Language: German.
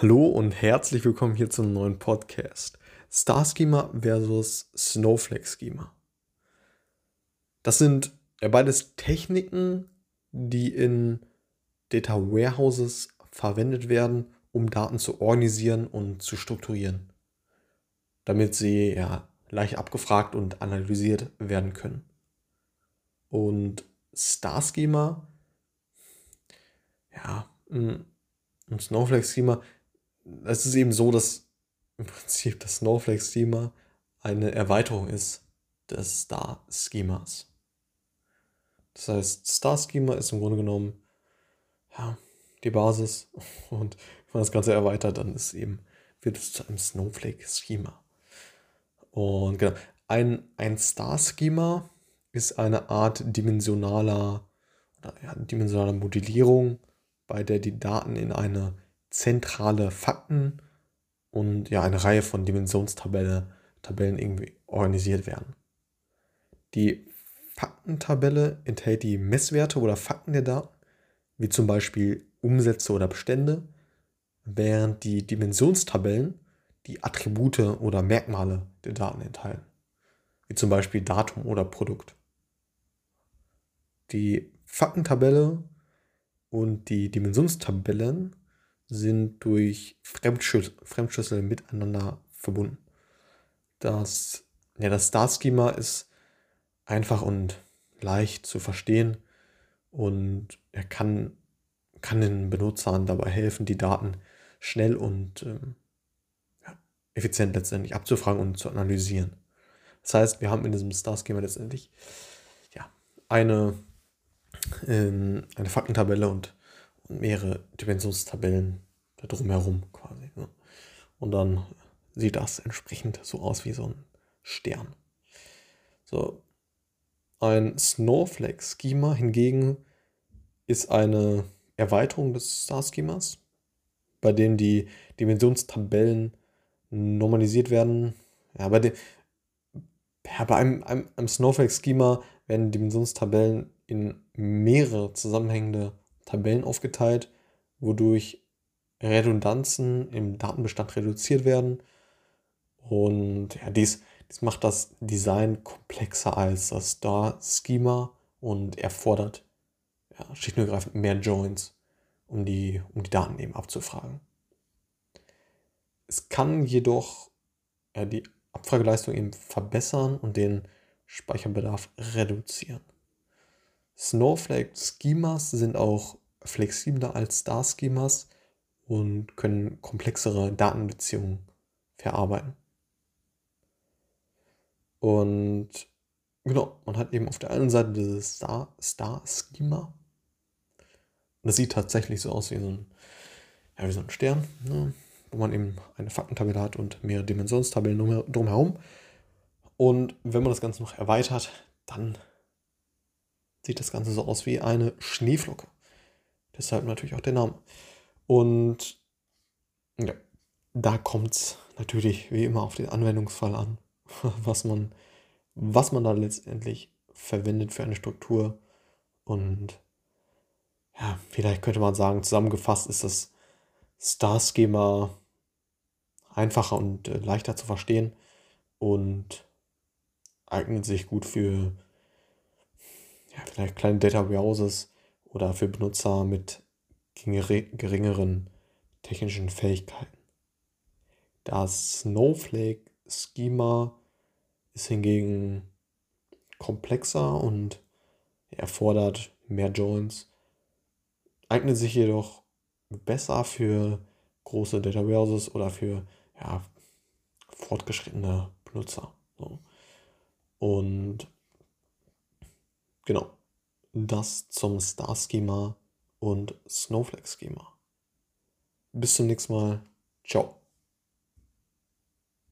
Hallo und herzlich willkommen hier zum neuen Podcast. Star Schema versus Snowflake Schema. Das sind ja beides Techniken, die in Data Warehouses verwendet werden, um Daten zu organisieren und zu strukturieren, damit sie ja leicht abgefragt und analysiert werden können. Und Star Schema, ja, mm, und Snowflake Schema es ist eben so, dass im Prinzip das Snowflake-Schema eine Erweiterung ist des Star-Schemas. Das heißt, Star-Schema ist im Grunde genommen ja, die Basis und wenn man das Ganze erweitert, dann ist eben, wird es zu einem Snowflake-Schema. Und genau, ein, ein Star-Schema ist eine Art dimensionaler oder ja, dimensionaler Modellierung, bei der die Daten in eine zentrale Fakten und ja eine Reihe von Dimensionstabellen Tabellen irgendwie organisiert werden. Die Faktentabelle enthält die Messwerte oder Fakten der Daten, wie zum Beispiel Umsätze oder Bestände, während die Dimensionstabellen die Attribute oder Merkmale der Daten enthalten, wie zum Beispiel Datum oder Produkt. Die Faktentabelle und die Dimensionstabellen sind durch Fremdschlüssel, Fremdschlüssel miteinander verbunden. Das, ja, das Star-Schema ist einfach und leicht zu verstehen und er kann, kann den Benutzern dabei helfen, die Daten schnell und ähm, ja, effizient letztendlich abzufragen und zu analysieren. Das heißt, wir haben in diesem Star-Schema letztendlich ja, eine, ähm, eine Faktentabelle und mehrere Dimensionstabellen drumherum quasi. Ne? Und dann sieht das entsprechend so aus wie so ein Stern. So. Ein Snowflake-Schema hingegen ist eine Erweiterung des Star-Schemas, bei dem die Dimensionstabellen normalisiert werden. Ja, bei, de, ja, bei einem, einem, einem Snowflake-Schema werden Dimensionstabellen in mehrere zusammenhängende Tabellen aufgeteilt, wodurch Redundanzen im Datenbestand reduziert werden. Und ja, dies, dies macht das Design komplexer als das Star-Schema und erfordert ja, schlicht und ergreifend mehr Joins, um die, um die Daten eben abzufragen. Es kann jedoch ja, die Abfrageleistung eben verbessern und den Speicherbedarf reduzieren. Snowflake-Schemas sind auch flexibler als Star-Schemas und können komplexere Datenbeziehungen verarbeiten. Und genau, man hat eben auf der einen Seite dieses Star-Schema. und das sieht tatsächlich so aus wie so ein, ja, wie so ein Stern, ne? wo man eben eine Faktentabelle hat und mehrere Dimensionstabellen drumherum. Und wenn man das Ganze noch erweitert, dann sieht das Ganze so aus wie eine Schneeflocke. Deshalb natürlich auch der Name. Und ja, da kommt es natürlich wie immer auf den Anwendungsfall an, was man, was man da letztendlich verwendet für eine Struktur. Und ja, vielleicht könnte man sagen, zusammengefasst ist das Star-Schema einfacher und äh, leichter zu verstehen und eignet sich gut für vielleicht kleine Data Warehouses oder für Benutzer mit geringeren technischen Fähigkeiten. Das Snowflake-Schema ist hingegen komplexer und erfordert mehr Joins, eignet sich jedoch besser für große Data Warehouses oder für ja, fortgeschrittene Benutzer. So. Und genau, das zum Star-Schema und Snowflake-Schema. Bis zum nächsten Mal. Ciao.